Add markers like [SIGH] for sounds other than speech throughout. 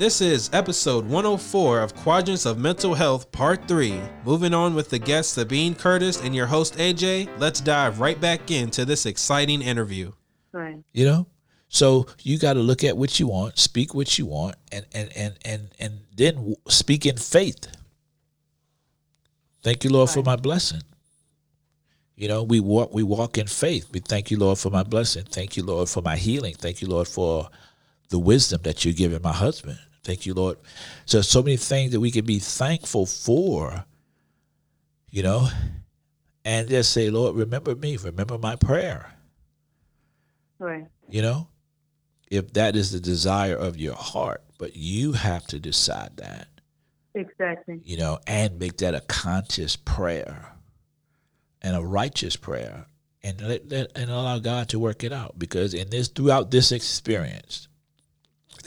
This is episode 104 of Quadrants of Mental Health, Part 3. Moving on with the guest Sabine Curtis and your host AJ, let's dive right back into this exciting interview. Right. You know? So you got to look at what you want, speak what you want, and and and and and then speak in faith. Thank you, Lord, right. for my blessing. You know, we walk we walk in faith. We thank you, Lord, for my blessing. Thank you, Lord, for my healing. Thank you, Lord, for the wisdom that you're giving my husband. Thank you, Lord. So so many things that we can be thankful for, you know, and just say, Lord, remember me, remember my prayer. Right. You know, if that is the desire of your heart, but you have to decide that. Exactly. You know, and make that a conscious prayer and a righteous prayer and let, let, and allow God to work it out because in this throughout this experience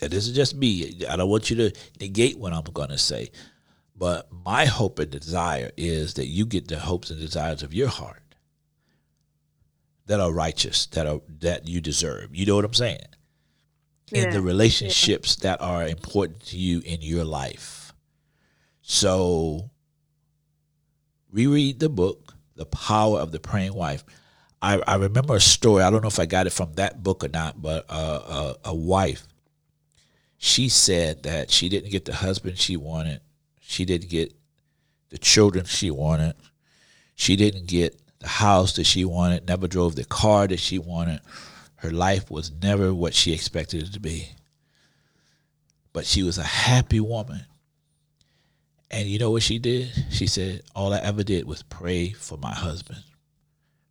this is just me. I don't want you to negate what I'm going to say. But my hope and desire is that you get the hopes and desires of your heart that are righteous, that are that you deserve. You know what I'm saying? Yeah. In the relationships yeah. that are important to you in your life. So reread the book, The Power of the Praying Wife. I, I remember a story. I don't know if I got it from that book or not, but uh, a, a wife she said that she didn't get the husband she wanted. She didn't get the children she wanted. She didn't get the house that she wanted, never drove the car that she wanted. Her life was never what she expected it to be. But she was a happy woman. And you know what she did? She said, All I ever did was pray for my husband.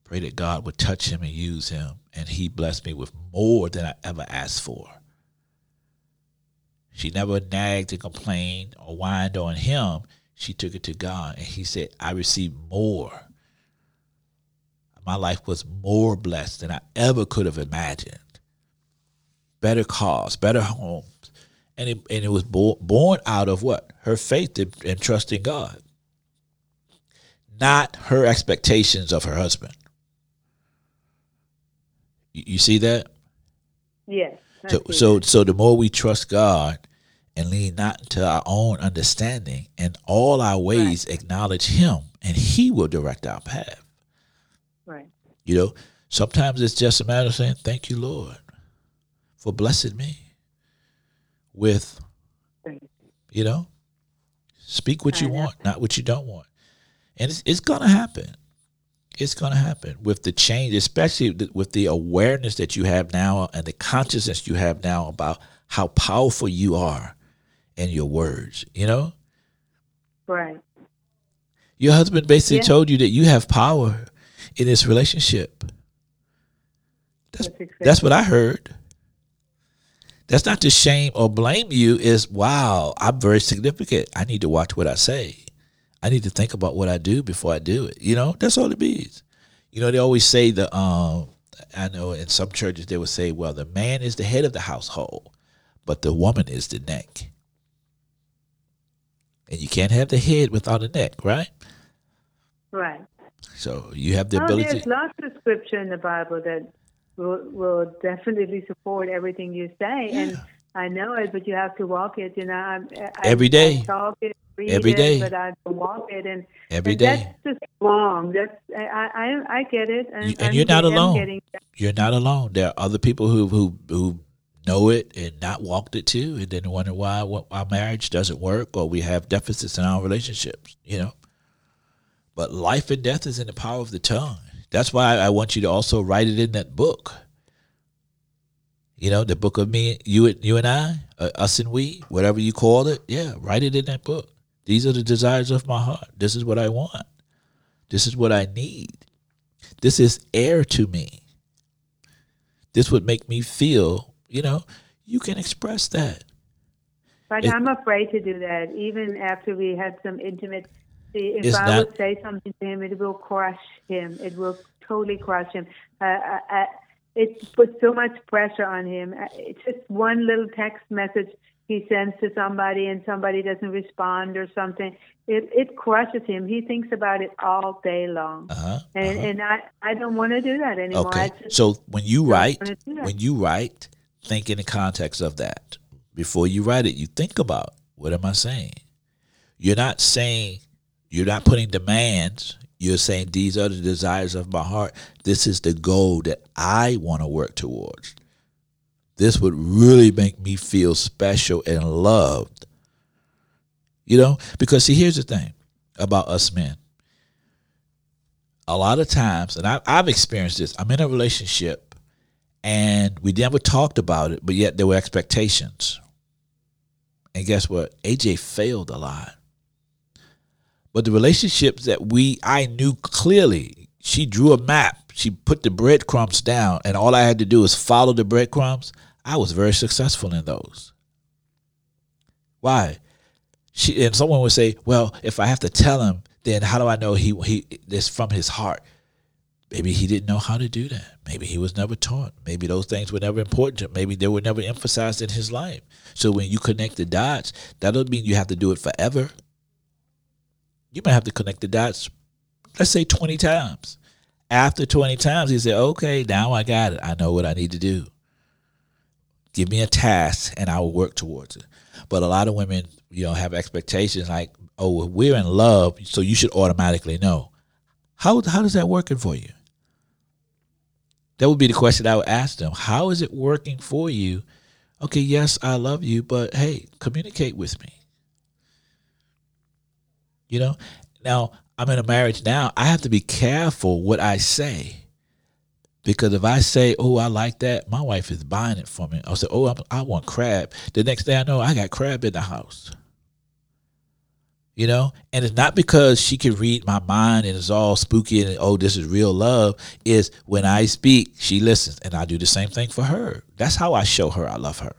Pray that God would touch him and use him. And he blessed me with more than I ever asked for. She never nagged and complained or whined on him. She took it to God and he said, I received more. My life was more blessed than I ever could have imagined. Better cars, better homes. And it, and it was bo- born out of what? Her faith and, and trust in God. Not her expectations of her husband. You, you see that? Yes. So, so, so the more we trust God and lean not to our own understanding, and all our ways right. acknowledge Him, and He will direct our path. Right. You know, sometimes it's just a matter of saying, "Thank you, Lord, for blessing me with." You know, speak what you want, not what you don't want, and it's, it's gonna happen it's going to happen with the change, especially with the awareness that you have now and the consciousness you have now about how powerful you are in your words, you know? Right. Your husband basically yeah. told you that you have power in this relationship. That's, that's, exactly. that's what I heard. That's not to shame or blame you, is wow, I'm very significant. I need to watch what I say. I need to think about what I do before I do it. You know, that's all it means. You know, they always say the um I know in some churches they would say, well, the man is the head of the household, but the woman is the neck. And you can't have the head without a neck, right? Right. So you have the oh, ability. There's lots of scripture in the Bible that will, will definitely support everything you say, yeah. and I know it, but you have to walk it. You know, I, I, every day. I talk it, read every day. It, but I walk it, and every and day. That's just wrong. That's I I, I get it, and, you, and you're not alone. You're not alone. There are other people who who who know it and not walked it too, and then wonder why what, our marriage doesn't work or we have deficits in our relationships. You know, but life and death is in the power of the tongue. That's why I want you to also write it in that book. You know, the book of me, you, you and I, uh, us and we, whatever you call it. Yeah, write it in that book. These are the desires of my heart. This is what I want. This is what I need. This is air to me. This would make me feel, you know, you can express that. But it, I'm afraid to do that, even after we had some intimate. If I not, would say something to him, it will crush him. It will totally crush him. Uh, I, I, it puts so much pressure on him. Uh, it's just one little text message he sends to somebody and somebody doesn't respond or something, it, it crushes him. He thinks about it all day long. Uh-huh, and uh-huh. and I, I don't want to do that anymore. Okay. So when you write, when you write, think in the context of that. before you write it, you think about what am I saying? You're not saying, you're not putting demands. You're saying these are the desires of my heart. This is the goal that I want to work towards. This would really make me feel special and loved. You know, because see, here's the thing about us men. A lot of times, and I, I've experienced this, I'm in a relationship and we never talked about it, but yet there were expectations. And guess what? AJ failed a lot. But the relationships that we I knew clearly, she drew a map. She put the breadcrumbs down, and all I had to do was follow the breadcrumbs. I was very successful in those. Why? She and someone would say, "Well, if I have to tell him, then how do I know he he this from his heart?" Maybe he didn't know how to do that. Maybe he was never taught. Maybe those things were never important to him. Maybe they were never emphasized in his life. So when you connect the dots, that doesn't mean you have to do it forever. You might have to connect the dots, let's say 20 times. After 20 times, he said, okay, now I got it. I know what I need to do. Give me a task and I will work towards it. But a lot of women, you know, have expectations like, oh, we're in love, so you should automatically know. How, how does that working for you? That would be the question I would ask them. How is it working for you? Okay, yes, I love you, but hey, communicate with me. You know, now I'm in a marriage now. I have to be careful what I say because if I say, "Oh, I like that," my wife is buying it for me. I'll say, "Oh, I'm, i want crab." The next day, I know I got crab in the house you know? And it's not because she can read my mind and it's all spooky and oh this is real love. Is when i speak she listens and i do the same thing for her. That's how i show her i love her.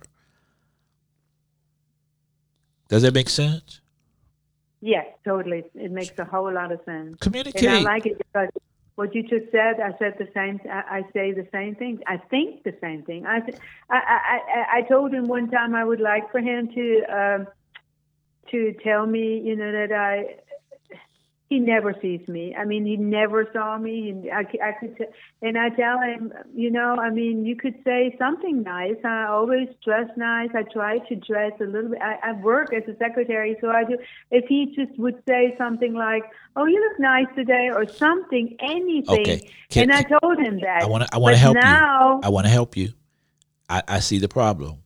Does that make sense? Yes totally. It makes a whole lot of sense. Communicate and i like it because what you just said, I said the same. I, say the same thing. I think the same thing. I, I, I, I told him one time I would like for him to um, to tell me, you know, that I he never sees me. I mean, he never saw me. I, I could, and I tell him, you know, I mean, you could say something nice. I always dress nice. I try to dress a little bit. I, I work as a secretary, so I do. If he just would say something like, "Oh, you look nice today," or something, anything, okay. Can, and I told him that. I want to. I want to help now, you. I want to help you. I, I see the problem.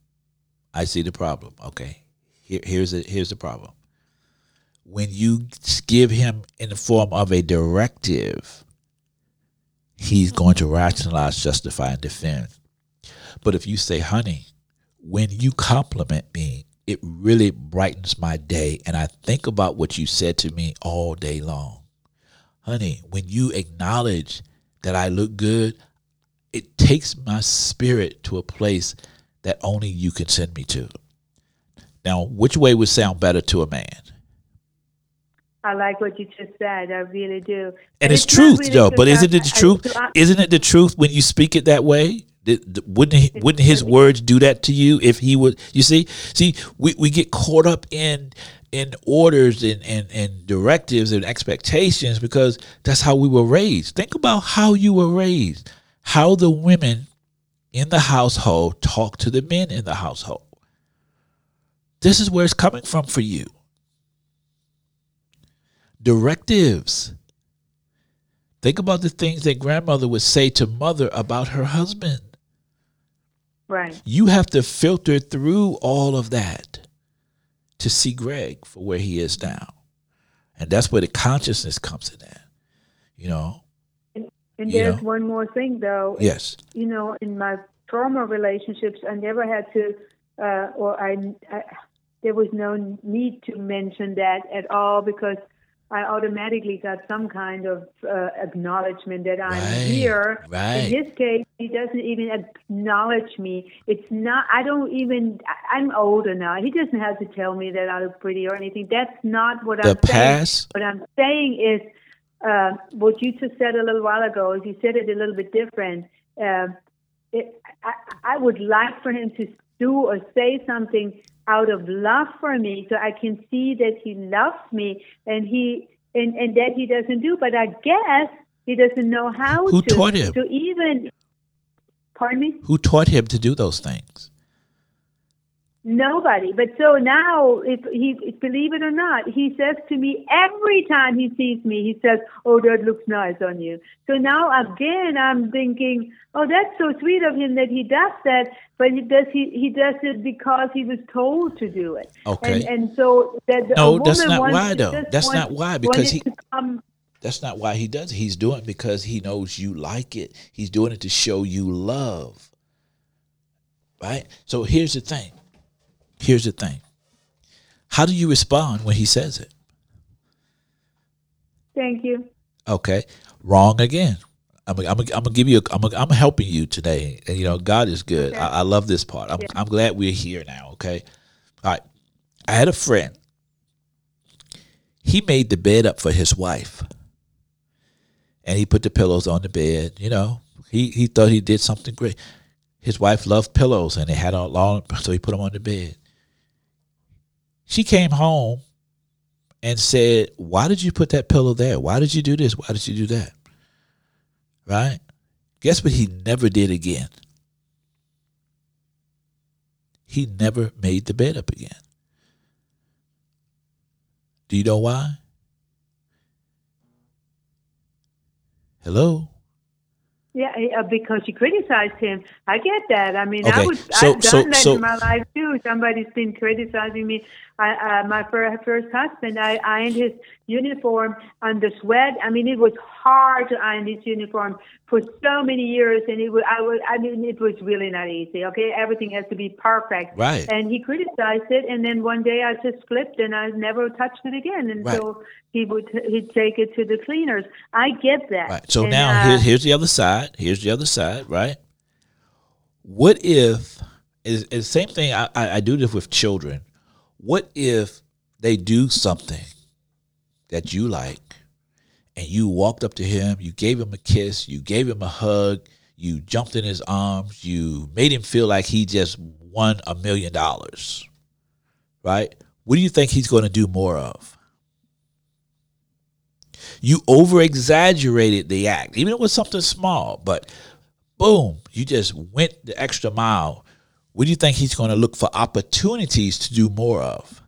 I see the problem. Okay. Here, here's a, here's the problem. When you give him in the form of a directive, he's going to rationalize, justify, and defend. But if you say, honey, when you compliment me, it really brightens my day. And I think about what you said to me all day long. Honey, when you acknowledge that I look good, it takes my spirit to a place that only you can send me to. Now, which way would sound better to a man? I like what you just said. I really do. And it's, it's truth, really though. But isn't it the truth? Isn't it the truth when you speak it that way? Wouldn't he, wouldn't his words do that to you if he would? You see, see, we, we get caught up in in orders and, and, and directives and expectations because that's how we were raised. Think about how you were raised, how the women in the household talk to the men in the household. This is where it's coming from for you. Directives. Think about the things that grandmother would say to mother about her husband. Right. You have to filter through all of that to see Greg for where he is now. And that's where the consciousness comes in at. You know? And, and there's know? one more thing though. Yes. You know, in my former relationships I never had to uh, or I, I there was no need to mention that at all because I automatically got some kind of uh, acknowledgement that I'm right, here. Right. In his case, he doesn't even acknowledge me. It's not. I don't even. I'm older now. He doesn't have to tell me that I look pretty or anything. That's not what the I'm past. saying. What I'm saying is uh, what you just said a little while ago. Is you said it a little bit different. Uh, it, I, I would like for him to do or say something out of love for me so I can see that he loves me and he and, and that he doesn't do. But I guess he doesn't know how Who to. taught him? To even pardon me? Who taught him to do those things? Nobody. But so now, if he, believe it or not, he says to me every time he sees me, he says, "Oh, that looks nice on you." So now again, I'm thinking, "Oh, that's so sweet of him that he does that." But he does he he does it because he was told to do it. Okay. And, and so that no, that's not why though. That's not why because he. That's not why he does it. He's doing it because he knows you like it. He's doing it to show you love. Right? So here's the thing Here's the thing. How do you respond when he says it? Thank you. Okay. Wrong again. I'm, I'm, I'm gonna give you. A, I'm, I'm helping you today. And, you know, God is good. Okay. I, I, love this part. I'm, yeah. I'm glad we're here now. Okay. All right. I had a friend. He made the bed up for his wife, and he put the pillows on the bed. You know, he he thought he did something great. His wife loved pillows, and they had a long, so he put them on the bed. She came home and said, Why did you put that pillow there? Why did you do this? Why did you do that? Right? Guess what he never did again? He never made the bed up again. Do you know why? Hello? Yeah, uh, because she criticized him. I get that. I mean, okay. I was so, I've done so, that so, in my life too. Somebody's been criticizing me. I, uh, my first husband, I ironed his uniform under sweat. I mean, it was hard to iron his uniform for so many years, and it was I was I mean, it was really not easy. Okay, everything has to be perfect. Right. And he criticized it, and then one day I just flipped, and I never touched it again until right. he would he'd take it to the cleaners. I get that. Right. So and, now uh, here's here's the other side. Here's the other side. Right. What if is the same thing? I, I, I do this with children what if they do something that you like and you walked up to him, you gave him a kiss, you gave him a hug, you jumped in his arms, you made him feel like he just won a million dollars, right? What do you think he's going to do more of? You over exaggerated the act, even if it was something small, but boom, you just went the extra mile what do you think he's going to look for opportunities to do more of?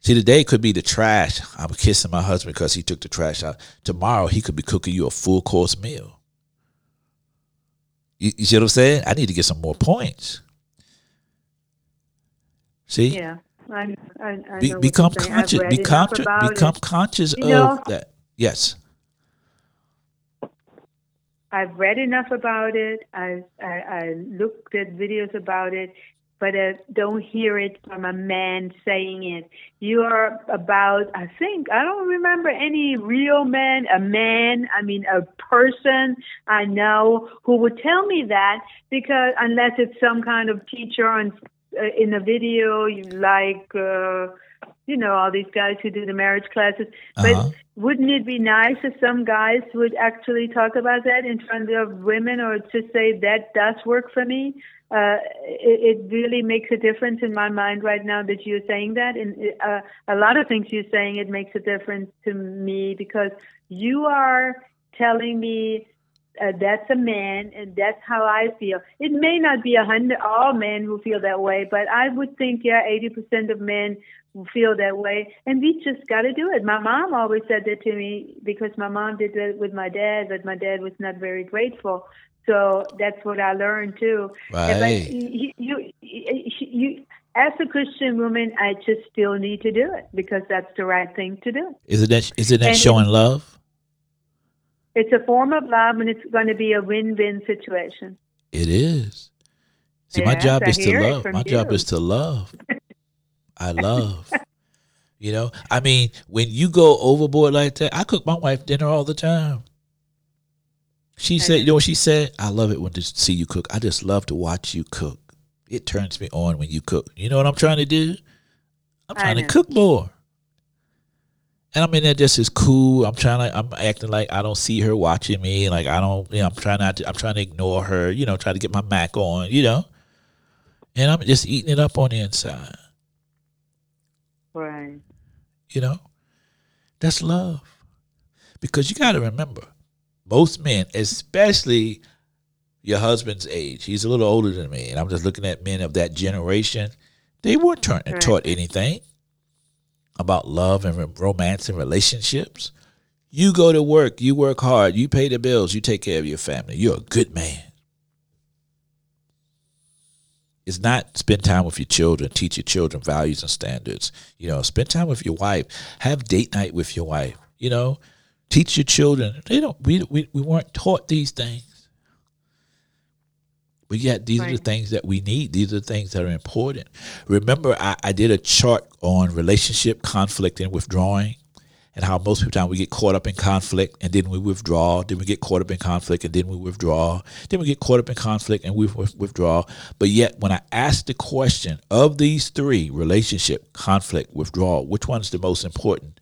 See, today could be the trash. I'm kissing my husband because he took the trash out. Tomorrow, he could be cooking you a full course meal. You, you see what I'm saying? I need to get some more points. See? Yeah. I, I, I be, become conscious. Be conscious. Become conscious you know, of that. Yes. I've read enough about it. I've I, I looked at videos about it, but I don't hear it from a man saying it. You are about, I think, I don't remember any real man, a man, I mean, a person I know who would tell me that because unless it's some kind of teacher on uh, in a video, you like. Uh, you know, all these guys who do the marriage classes. But uh-huh. wouldn't it be nice if some guys would actually talk about that in front of women or just say, that does work for me? Uh, it, it, really makes a difference in my mind right now that you're saying that. And uh, a lot of things you're saying, it makes a difference to me because you are telling me uh, that's a man, and that's how I feel. It may not be a hundred all men who feel that way, but I would think yeah, eighty percent of men feel that way, and we just got to do it. My mom always said that to me because my mom did that with my dad, but my dad was not very grateful. So that's what I learned too. Right. But you, you, you, as a Christian woman, I just still need to do it because that's the right thing to do. Is it that? Is it that and showing love? It's a form of love, and it's going to be a win-win situation. It is. See, yes, my job I is to love. My you. job is to love. I [LAUGHS] love. you know, I mean, when you go overboard like that, I cook my wife dinner all the time. She said, you know what she said? I love it when to see you cook. I just love to watch you cook. It turns me on when you cook. You know what I'm trying to do? I'm trying to cook more and I'm in there just as cool. I'm trying to, I'm acting like I don't see her watching me. Like I don't, you know, I'm trying not to, I'm trying to ignore her, you know, try to get my Mac on, you know, and I'm just eating it up on the inside. Right. You know, that's love. Because you got to remember, most men, especially your husband's age. He's a little older than me, and I'm just looking at men of that generation. They weren't taught, right. taught anything about love and romance and relationships. You go to work, you work hard, you pay the bills, you take care of your family. You're a good man. It's not spend time with your children, teach your children values and standards. You know, spend time with your wife, have date night with your wife. You know, teach your children. They don't. We we, we weren't taught these things. But yet, these right. are the things that we need. These are the things that are important. Remember, I, I did a chart on relationship conflict and withdrawing and how most of the time we get caught up in conflict and then we withdraw, then we get caught up in conflict and then we withdraw, then we get caught up in conflict and we withdraw. But yet, when I ask the question of these three relationship, conflict, withdrawal, which one's the most important?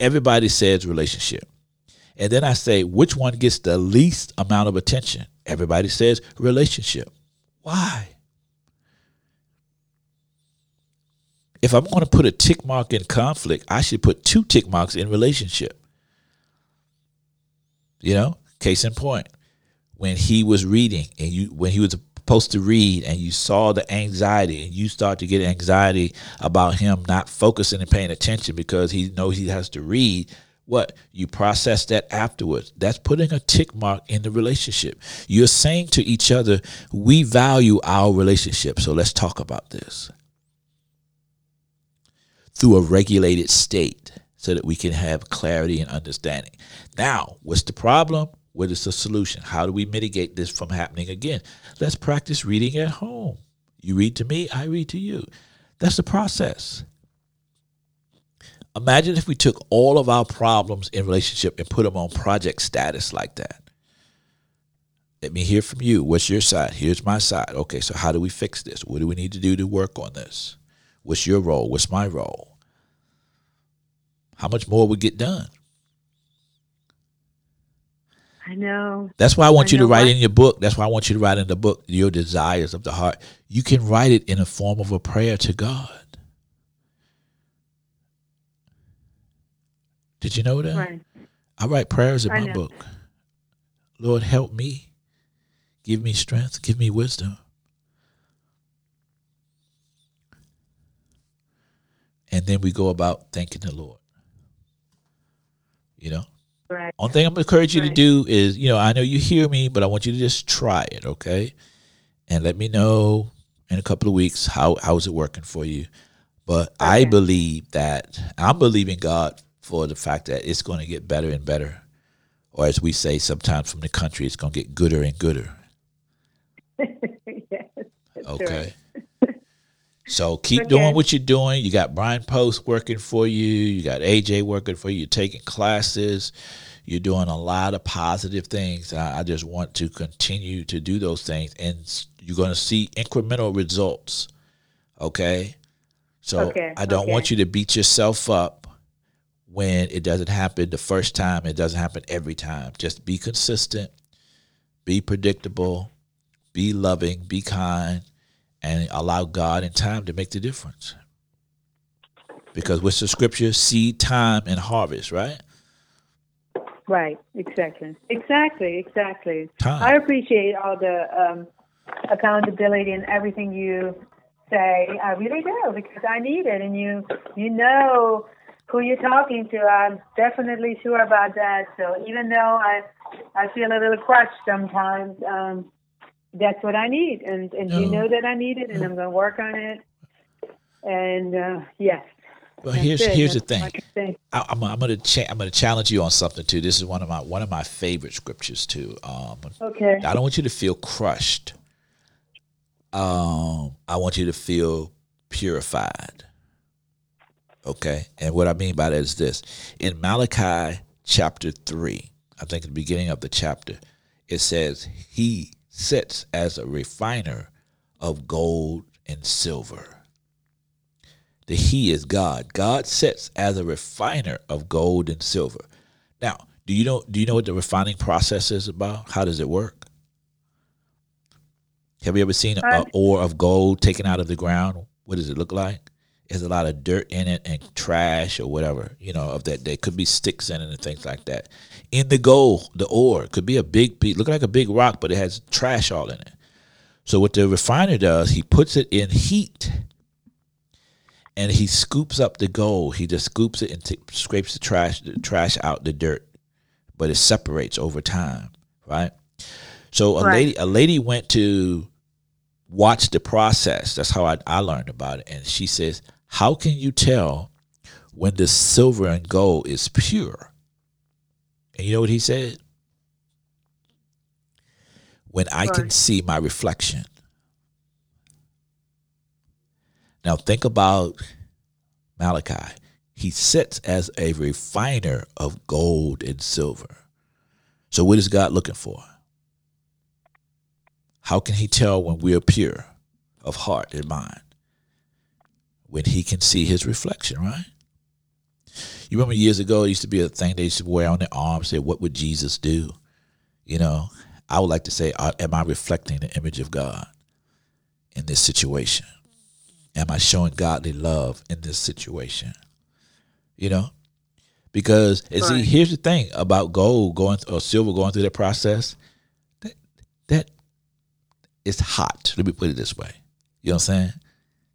Everybody says relationship. And then I say, which one gets the least amount of attention? Everybody says relationship. Why? If I'm going to put a tick mark in conflict, I should put two tick marks in relationship. You know, case in point, when he was reading and you when he was supposed to read and you saw the anxiety and you start to get anxiety about him not focusing and paying attention because he knows he has to read, what? You process that afterwards. That's putting a tick mark in the relationship. You're saying to each other we value our relationship. So let's talk about this. Through a regulated state so that we can have clarity and understanding. Now what's the problem? What is the solution? How do we mitigate this from happening again? Let's practice reading at home. You read to me i read to you. That's the process Imagine if we took all of our problems in relationship and put them on project status like that. Let me hear from you. What's your side? Here's my side. Okay, so how do we fix this? What do we need to do to work on this? What's your role? What's my role? How much more would get done? I know. That's why I want I you to write in your book. That's why I want you to write in the book your desires of the heart. You can write it in a form of a prayer to God. Did you know that? Right. I write prayers in I my know. book. Lord, help me. Give me strength. Give me wisdom. And then we go about thanking the Lord. You know? Right. One thing I'm gonna encourage you right. to do is, you know, I know you hear me, but I want you to just try it, okay? And let me know in a couple of weeks how how's it working for you. But okay. I believe that I'm believing God for the fact that it's going to get better and better. Or as we say sometimes from the country, it's going to get gooder and gooder. [LAUGHS] yes, okay. [LAUGHS] so keep okay. doing what you're doing. You got Brian Post working for you. You got AJ working for you. You're taking classes. You're doing a lot of positive things. I, I just want to continue to do those things, and you're going to see incremental results. Okay. So okay. I don't okay. want you to beat yourself up when it doesn't happen the first time, it doesn't happen every time. Just be consistent, be predictable, be loving, be kind, and allow God and time to make the difference. Because what's the scripture? Seed, time, and harvest, right? Right, exactly. Exactly, exactly. Time. I appreciate all the um, accountability and everything you say. I really do because I need it, and you you know who you're talking to. I'm definitely sure about that. So even though I I feel a little crushed sometimes, um, that's what I need, and and you know that I need it, and I'm going to work on it. And uh, yes. Well, here's it. here's that's the thing. I, am I'm gonna cha- I'm gonna challenge you on something too. This is one of my one of my favorite scriptures too. Um, okay. I don't want you to feel crushed. Um, I want you to feel purified. Okay. And what I mean by that is this in Malachi chapter 3, I think at the beginning of the chapter, it says, He sits as a refiner of gold and silver. The He is God. God sits as a refiner of gold and silver. Now, do you know do you know what the refining process is about? How does it work? Have you ever seen an ore of gold taken out of the ground? What does it look like? There's a lot of dirt in it and trash or whatever, you know, of that. There could be sticks in it and things like that. In the gold, the ore could be a big piece, look like a big rock, but it has trash all in it. So what the refiner does, he puts it in heat and he scoops up the gold. He just scoops it and t- scrapes the trash, the trash out the dirt, but it separates over time, right? So a right. lady, a lady went to watch the process. That's how I, I learned about it, and she says, "How can you tell when the silver and gold is pure?" And you know what he said? when I can see my reflection. Now think about Malachi. He sits as a refiner of gold and silver. So what is God looking for? How can he tell when we are pure of heart and mind? When he can see his reflection, right? You remember years ago, it used to be a thing they used to wear on their arms, say, What would Jesus do? You know, I would like to say, am I reflecting the image of God in this situation? Am I showing godly love in this situation? You know, because right. see, here's the thing about gold going or silver going through that process. That that it's hot. Let me put it this way. You know what I'm saying?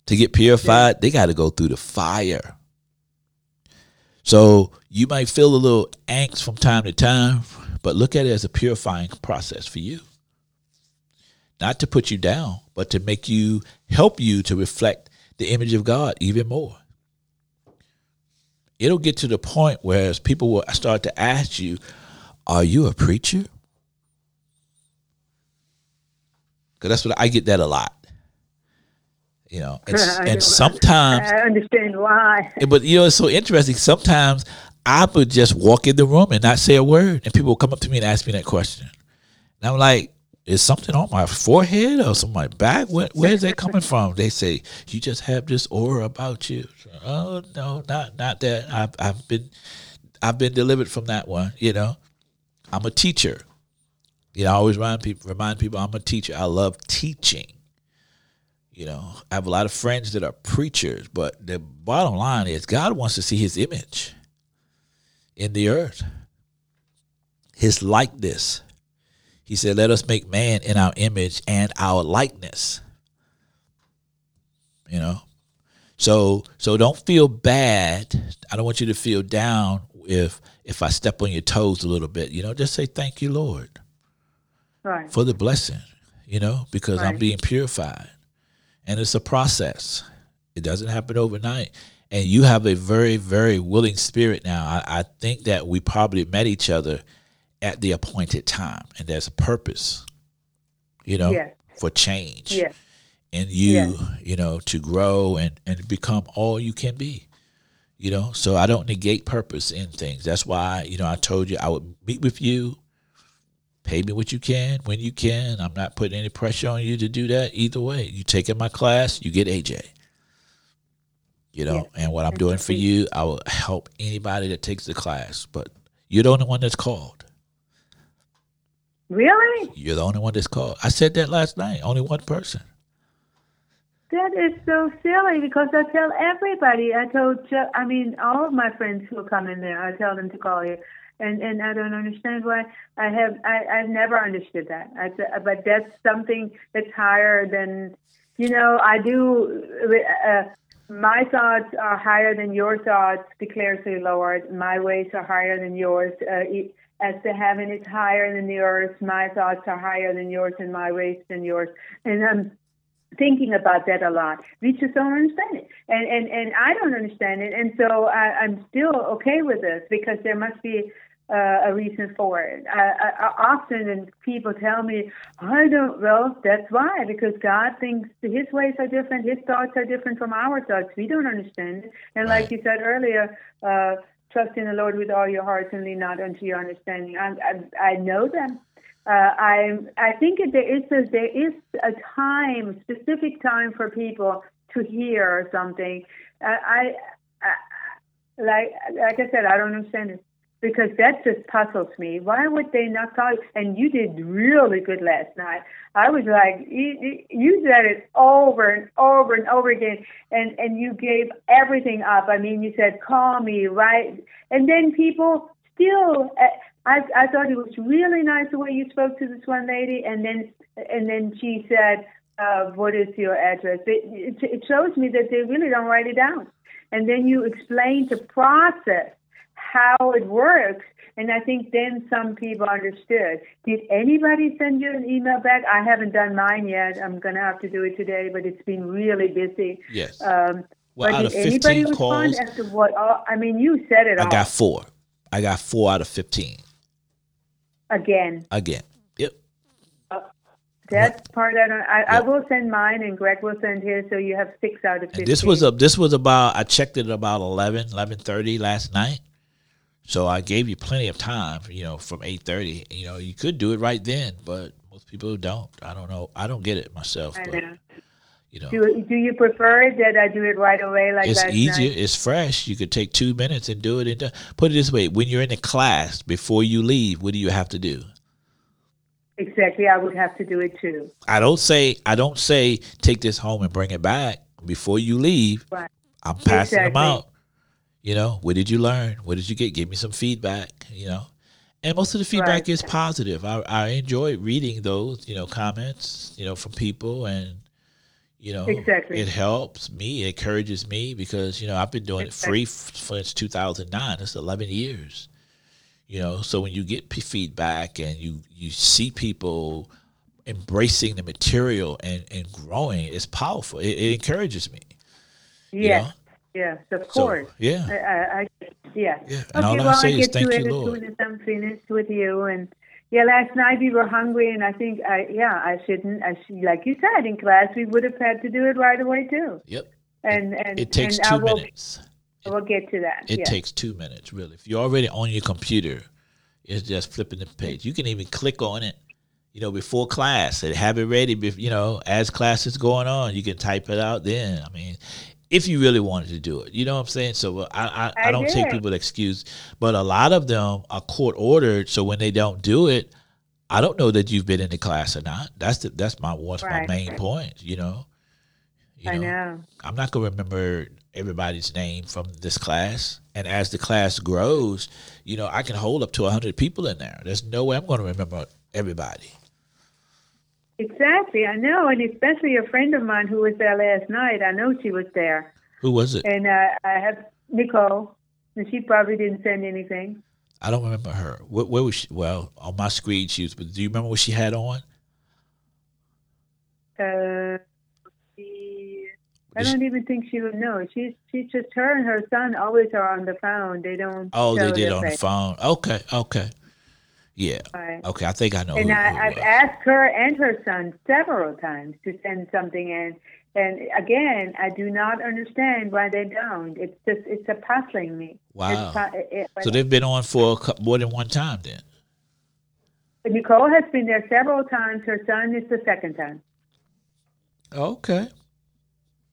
To get purified, yeah. they got to go through the fire. So you might feel a little angst from time to time but look at it as a purifying process for you. Not to put you down, but to make you help you to reflect the image of God even more. It'll get to the point where as people will start to ask you, Are you a preacher? Because that's what I get that a lot. You know, [LAUGHS] and, and sometimes I understand why. But you know, it's so interesting. Sometimes I would just walk in the room and not say a word, and people would come up to me and ask me that question. And I'm like, is something on my forehead or some my back? Where, where's that coming from? They say you just have this aura about you. Oh no, not not that. I've I've been I've been delivered from that one. You know, I'm a teacher. You know, I always remind people remind people I'm a teacher. I love teaching. You know, I have a lot of friends that are preachers, but the bottom line is God wants to see His image in the earth. His likeness. He said, Let us make man in our image and our likeness. You know? So so don't feel bad. I don't want you to feel down if if I step on your toes a little bit. You know, just say thank you, Lord. Right. For the blessing, you know, because right. I'm being purified. And it's a process. It doesn't happen overnight and you have a very very willing spirit now I, I, think that we probably met each other at the appointed time and there's a purpose you know yes. for change yes. and you yes. you know to grow and and become all you can be you know so i don't negate purpose in things that's why you know i told you i would meet with you pay me what you can when you can i'm not putting any pressure on you to do that either way you take in my class you get aj you know. And what I'm doing for you, I will help anybody that takes the class. But you're the only one that's called. Really? You're the only one that's called. I said that last night. Only one person. That is so silly because I tell everybody. I told, I mean, all of my friends who come in there, I tell them to call you, and and I don't understand why. I have, I, I've never understood that. I, but that's something that's higher than, you know. I do. Uh, my thoughts are higher than your thoughts, declares the Lord. My ways are higher than yours. Uh, as the heaven is higher than the earth, my thoughts are higher than yours, and my ways than yours. And I'm thinking about that a lot. We just don't understand it, and and and I don't understand it, and so I, I'm still okay with this because there must be uh, a reason for it. I, I, often, and people tell me, I don't. Well, that's why, because God thinks His ways are different, His thoughts are different from our thoughts. We don't understand. And like you said earlier, uh, trust in the Lord with all your heart and lean not unto your understanding. I, I, I know them. Uh, I I think there is a there is a time, specific time for people to hear something. Uh, I, I like like I said, I don't understand it because that just puzzles me. Why would they not call? And you did really good last night. I was like, you, you said it over and over and over again, and and you gave everything up. I mean, you said, "Call me," right? And then people still. Uh, I I thought it was really nice the way you spoke to this one lady, and then and then she said, uh, "What is your address?" It, it, shows me that they really don't write it down, and then you explain the process how it works. And I think then some people understood. Did anybody send you an email back? I haven't done mine yet. I'm going to have to do it today, but it's been really busy. Yes. Um, well, but did anybody respond calls, as what? All, I mean, you said it. I all. got four. I got four out of fifteen. Again. Again. Yep. Uh, that's part I don't. I, yep. I will send mine, and Greg will send his, so you have six out of fifteen. And this was a. This was about. I checked it about 11, 11.30 last night. So I gave you plenty of time, you know, from eight thirty. You know, you could do it right then, but most people don't. I don't know. I don't get it myself. I but, know. You know, do, do you prefer it that I do it right away? Like it's easier. Night? It's fresh. You could take two minutes and do it. And put it this way: when you're in a class, before you leave, what do you have to do? Exactly, I would have to do it too. I don't say I don't say take this home and bring it back before you leave. Right. I'm passing exactly. them out. You know, what did you learn? What did you get? Give me some feedback, you know. And most of the feedback right. is positive. I, I enjoy reading those, you know, comments, you know, from people and you know, exactly. it helps me, it encourages me because, you know, I've been doing exactly. it free since 2009. It's 11 years. You know, so when you get feedback and you you see people embracing the material and, and growing, it's powerful. It, it encourages me. Yeah. You know? Yes, of course. So, yeah. I, I, I, yeah. Yeah. And okay, well, I get to it as soon as I'm finished with you. And yeah, last night we were hungry, and I think I yeah I shouldn't. I should, like you said in class, we would have had to do it right away too. Yep. And and it takes and two will, minutes. We'll get to that. It takes two minutes, really. If you're already on your computer, it's just flipping the page. You can even click on it you know, before class and have it ready. You know, as class is going on, you can type it out. Then, I mean, if you really wanted to do it. You know what I'm saying? So uh, I I, I, I don't did. take people excuse, but a lot of them are court ordered. So when they don't do it, I don't know that you've been in the class or not. That's the, that's my what's right. my main point. You know. You know, I know. I'm not gonna remember everybody's name from this class, and as the class grows, you know, I can hold up to hundred people in there. There's no way I'm gonna remember everybody. Exactly, I know, and especially a friend of mine who was there last night. I know she was there. Who was it? And uh, I have Nicole, and she probably didn't send anything. I don't remember her. Where, where, was she? Well, on my screen she was. But do you remember what she had on? Uh, she, I don't even think she would know. She's she's just her and her son always are on the phone. They don't. Oh, they did on face. the phone. Okay, okay. Yeah. Right. Okay, I think I know. And I, have asked her and her son several times to send something in, and again, I do not understand why they don't. It's just it's a puzzling me. Wow. It, it, so they've been on for couple, more than one time then. Nicole has been there several times. Her son is the second time. Okay.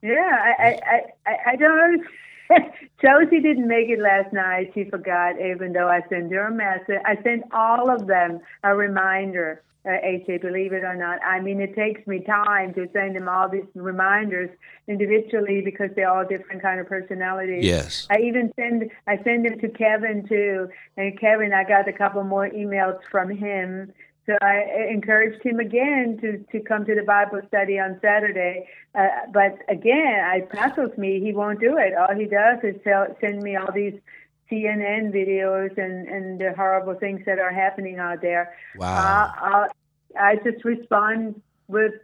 Yeah, I I, I, I don't [LAUGHS] Josie didn't make it last night. She forgot, even though I sent her a message. I sent all of them a reminder. Uh, AJ, believe it or not. I mean, it takes me time to send them all these reminders individually because they're all different kind of personalities. Yes. I even send I send them to Kevin too, and Kevin, I got a couple more emails from him so I encouraged him again to, to come to the Bible study on Saturday. Uh, but again, it puzzles me. He won't do it. All he does is tell, send me all these CNN videos and, and the horrible things that are happening out there. Wow. Uh, I just respond with,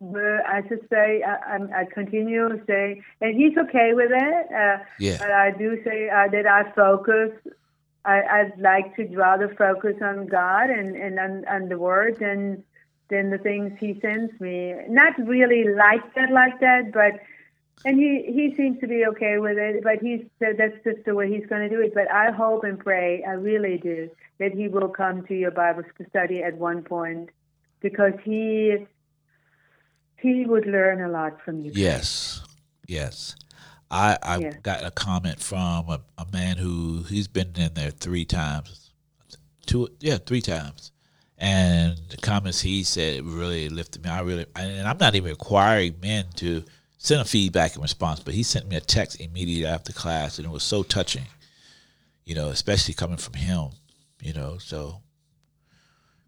with I just say, I, I continue to say, and he's okay with it. Uh, yeah. But I do say uh, that I focus I, would like to draw the focus on God and, and on, on the Word and than the things He sends me. Not really like that, like that, but and he he seems to be okay with it. But he said that's just the way he's going to do it. But I hope and pray, I really do, that he will come to your Bible study at one point because he he would learn a lot from you. Yes, yes. I I yeah. got a comment from a, a man who he's been in there three times, two yeah three times, and the comments he said really lifted me. I really and I'm not even requiring men to send a feedback and response, but he sent me a text immediately after class, and it was so touching, you know, especially coming from him, you know. So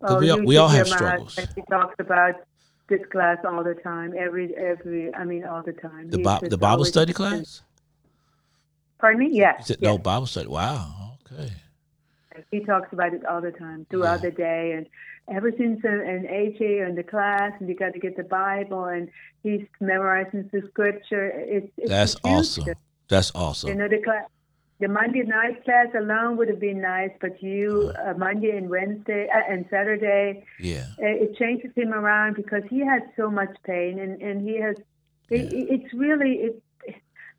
oh, we all, we all have struggles. He talks about this class all the time, every every. I mean, all the time. The Bi- the Bible study class. Pardon me? Yeah. Yes. No Bible study. Wow. Okay. He talks about it all the time throughout yeah. the day, and ever since an, an AJ in the class, and you got to get the Bible, and he's memorizing the scripture. It's, it's that's awesome. That's awesome. You know the class. The Monday night class alone would have been nice, but you uh, Monday and Wednesday uh, and Saturday, yeah, it, it changes him around because he has so much pain, and and he has. Yeah. It, it's really it,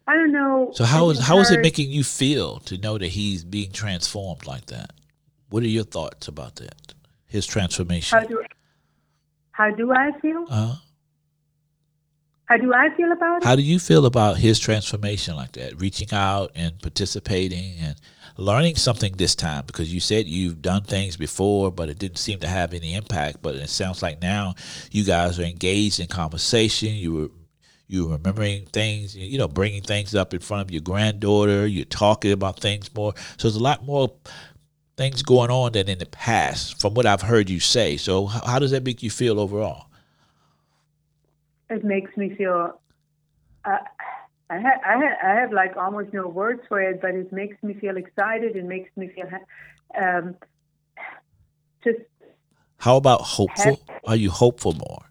I don't know. So how is how is it making you feel to know that he's being transformed like that? What are your thoughts about that? His transformation. How do, how do I feel? Uh-huh. How do I feel about it? How do you feel about his transformation like that? Reaching out and participating and learning something this time because you said you've done things before, but it didn't seem to have any impact. But it sounds like now you guys are engaged in conversation. You were you're remembering things, you know, bringing things up in front of your granddaughter. You're talking about things more. So there's a lot more things going on than in the past, from what I've heard you say. So how does that make you feel overall? It makes me feel. Uh, I have, I I have like almost no words for it, but it makes me feel excited. It makes me feel um, just. How about hopeful? Happy. Are you hopeful more?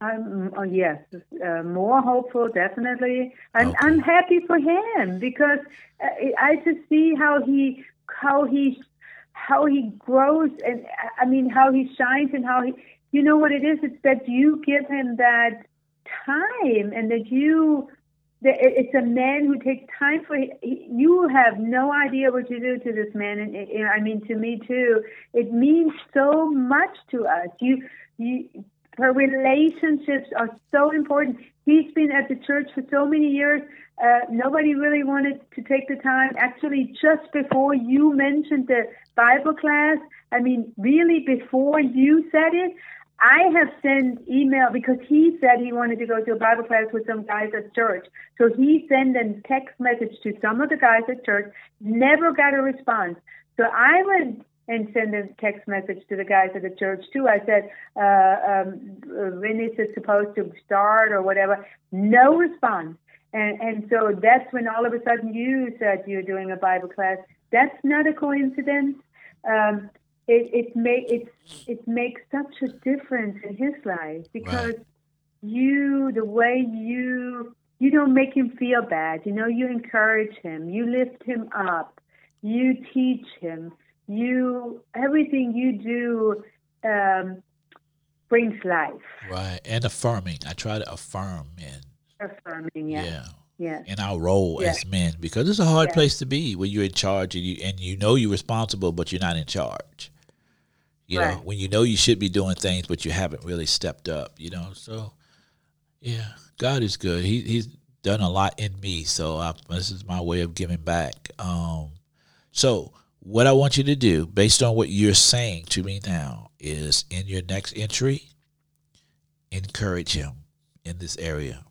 I'm uh, yes, uh, more hopeful, definitely. I'm okay. I'm happy for him because uh, I just see how he how he how he grows and I mean how he shines and how he you know what it is it's that you give him that time and that you it's a man who takes time for you have no idea what you do to this man and, and I mean to me too it means so much to us you you her relationships are so important. He's been at the church for so many years. Uh, nobody really wanted to take the time. Actually, just before you mentioned the Bible class, I mean, really before you said it, I have sent email because he said he wanted to go to a Bible class with some guys at church. So he sent a text message to some of the guys at church, never got a response. So I went and send a text message to the guys at the church too. I said, uh, um, when is it supposed to start or whatever? No response. And and so that's when all of a sudden you said you're doing a Bible class. That's not a coincidence. Um, it it may it it makes such a difference in his life because right. you the way you you don't make him feel bad. You know, you encourage him, you lift him up, you teach him you everything you do um, brings life. Right, and affirming. I try to affirm men. Affirming, yeah. Yeah. Yeah. In our role yeah. as men, because it's a hard yeah. place to be when you're in charge and you and you know you're responsible, but you're not in charge. You right. know, when you know you should be doing things, but you haven't really stepped up. You know, so yeah, God is good. He He's done a lot in me, so I, this is my way of giving back. Um, so what I want you to do, based on what you're saying to me now, is in your next entry, encourage him in this area.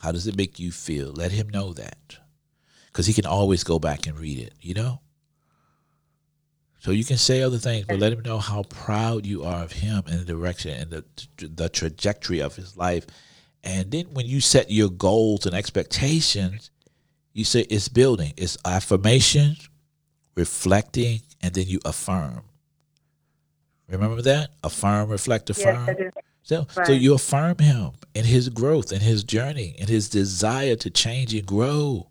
How does it make you feel? Let him know that. Because he can always go back and read it, you know? So you can say other things, but let him know how proud you are of him and the direction and the, the trajectory of his life. And then when you set your goals and expectations, you say it's building, it's affirmation, reflecting, and then you affirm. Remember that? Affirm, reflect, affirm. Yes, so, right. so you affirm him in his growth, in his journey, in his desire to change and grow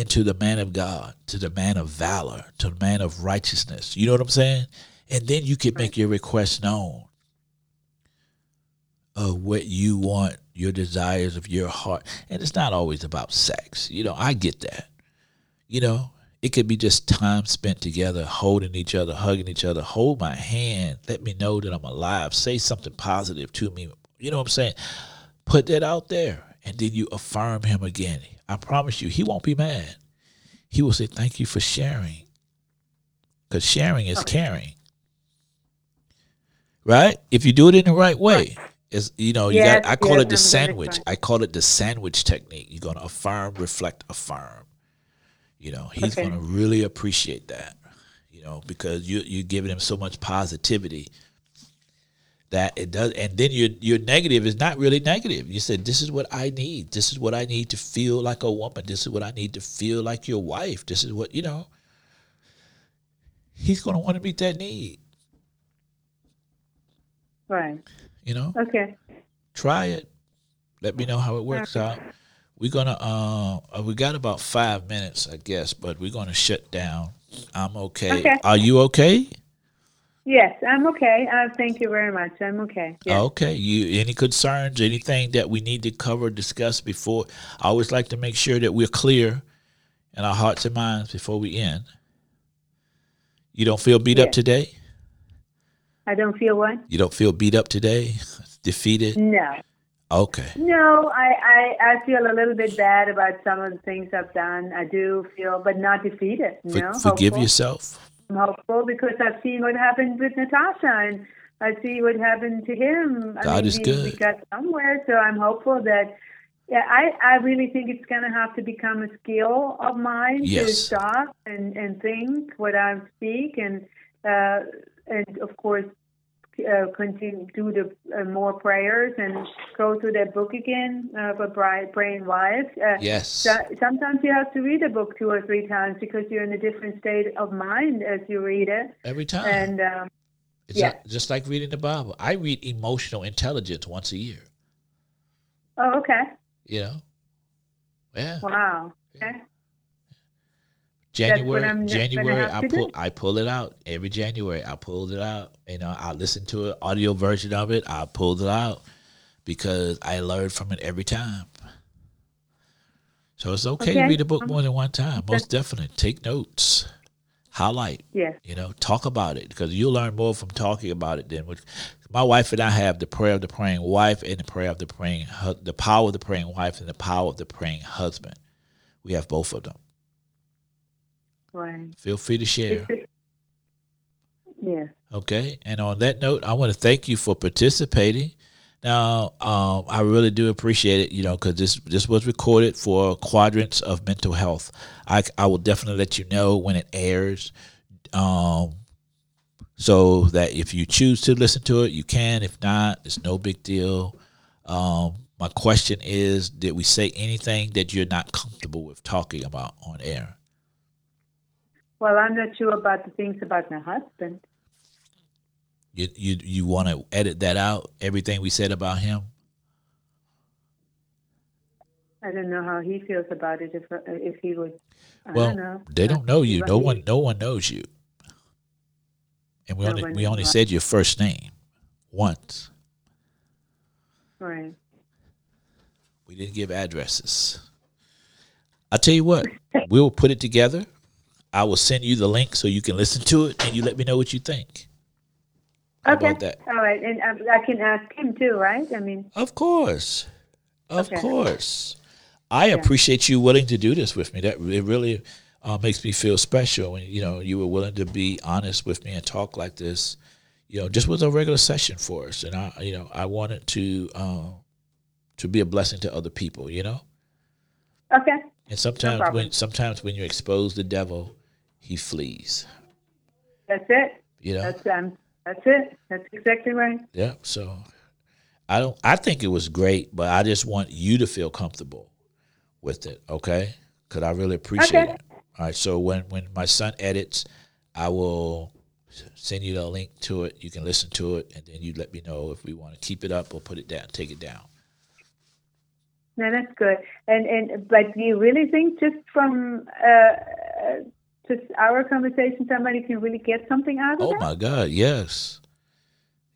into the man of God, to the man of valor, to the man of righteousness. You know what I'm saying? And then you can make your request known of what you want, your desires of your heart. And it's not always about sex. You know, I get that. You know, it could be just time spent together, holding each other, hugging each other. Hold my hand. Let me know that I'm alive. Say something positive to me. You know what I'm saying? Put that out there. and then you affirm him again, I promise you, he won't be mad. He will say, Thank you for sharing. Because sharing is caring. Right? If you do it in the right way. Is you know, you got I call yes, it the sandwich. I call it the sandwich technique. You're gonna affirm, reflect, affirm. You know, he's okay. gonna really appreciate that. You know, because you you're giving him so much positivity that it does and then your your negative is not really negative. You said this is what i need. This is what i need to feel like a woman. This is what i need to feel like your wife. This is what you know. He's going to want to meet that need. Right. You know? Okay. Try it. Let me know how it works okay. out. We're gonna uh, uh we got about five minutes i guess but we're gonna shut down. I'm okay, okay. are you okay Yes, I'm okay. Uh, thank you very much. I'm okay. Yes. Okay. You any concerns? Anything that we need to cover, discuss before? I always like to make sure that we're clear in our hearts and minds before we end. You don't feel beat yes. up today? I don't feel what? You don't feel beat up today? Defeated? No. Okay. No, I, I, I feel a little bit bad about some of the things I've done. I do feel, but not defeated. You For, know, forgive hopeful. yourself hopeful because I've seen what happened with Natasha and I see what happened to him. I God mean, is we, good. We got somewhere, so I'm hopeful that. Yeah, I, I really think it's going to have to become a skill of mine yes. to stop and, and think what I speak and uh, and of course uh, continue do the uh, more prayers and go through that book again uh, for praying wives. Uh, yes. So, sometimes you have to read a book two or three times because you're in a different state of mind as you read it. Every time. And um, it's yeah. just like reading the Bible. I read emotional intelligence once a year. Oh, okay. You know. Yeah. Wow. Okay. January, January, I pull, do. I pull it out every January. I pulled it out. You know, I listen to an audio version of it. I pulled it out because I learned from it every time. So it's okay, okay. to read a book more than one time. Most definitely, take notes, highlight. Yeah. You know, talk about it because you'll learn more from talking about it than with. My wife and I have the prayer of the praying wife and the prayer of the praying, the power of the praying wife and the power of the praying husband. We have both of them. Right. Feel free to share. [LAUGHS] Yeah. Okay. And on that note, I want to thank you for participating. Now, um, I really do appreciate it, you know, because this this was recorded for quadrants of mental health. I, I will definitely let you know when it airs, um, so that if you choose to listen to it, you can. If not, it's no big deal. Um, my question is, did we say anything that you're not comfortable with talking about on air? Well, I'm not sure about the things about my husband. You you you want to edit that out? Everything we said about him. I don't know how he feels about it. If uh, if he would. I well, don't they don't know you. No one no one knows you. And we no only we only said your first name once. Right. We didn't give addresses. I'll tell you what, we'll put it together I will send you the link so you can listen to it and you let me know what you think. How okay. All right. And um, I can ask him too, right? I mean, of course. Of okay. course. I yeah. appreciate you willing to do this with me. That it really uh, makes me feel special when you know you were willing to be honest with me and talk like this. You know, just was a regular session for us, and I, you know, I wanted to uh, to be a blessing to other people. You know. Okay. And sometimes no when sometimes when you expose the devil, he flees. That's it. You know. That's um. That's it. That's exactly right. Yeah. So, I don't. I think it was great, but I just want you to feel comfortable with it. Okay. Because I really appreciate okay. it. All right. So when when my son edits, I will send you the link to it. You can listen to it, and then you let me know if we want to keep it up or put it down, take it down. No, that's good. And and but do you really think just from uh, just our conversation, somebody can really get something out of it? Oh that? my God, yes.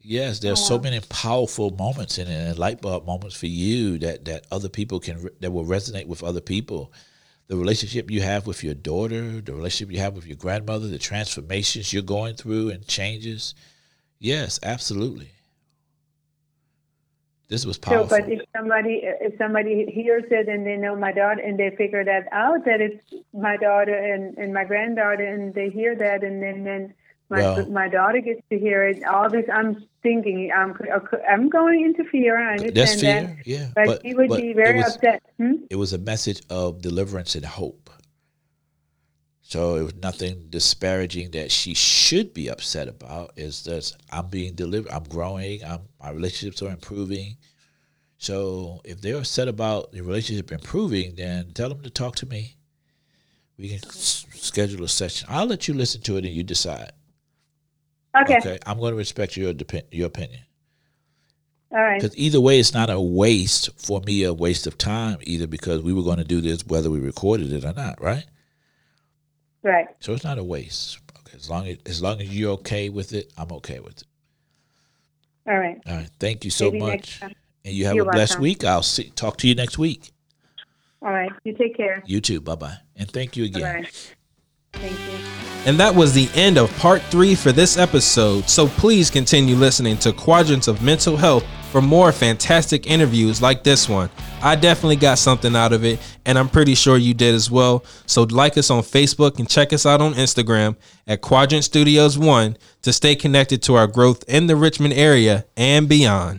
Yes, there's oh, so many powerful moments in it, and light bulb moments for you that that other people can that will resonate with other people. The relationship you have with your daughter, the relationship you have with your grandmother, the transformations you're going through and changes. Yes, absolutely. This was powerful. So, but if somebody if somebody hears it and they know my daughter and they figure that out that it's my daughter and, and my granddaughter and they hear that and then then my well, my daughter gets to hear it. All this I'm thinking I'm I'm going into interfere. I understand fear, that. Yeah, but, but he would but be very was, upset. Hmm? It was a message of deliverance and hope. So it was nothing disparaging that she should be upset about. Is that I'm being delivered, I'm growing, I'm, my relationships are improving. So if they're upset about the relationship improving, then tell them to talk to me. We can s- schedule a session. I'll let you listen to it and you decide. Okay. Okay. I'm going to respect your your opinion. All right. Because either way, it's not a waste for me, a waste of time either, because we were going to do this whether we recorded it or not, right? Right. So it's not a waste. Okay. As long as as long as you're okay with it, I'm okay with it. All right. All right. Thank you so Maybe much. And you have you're a blessed welcome. week. I'll see, talk to you next week. All right. You take care. You too. Bye bye. And thank you again. Bye. Thank you. And that was the end of part three for this episode. So please continue listening to Quadrants of Mental Health for more fantastic interviews like this one. I definitely got something out of it, and I'm pretty sure you did as well. So like us on Facebook and check us out on Instagram at Quadrant Studios 1 to stay connected to our growth in the Richmond area and beyond.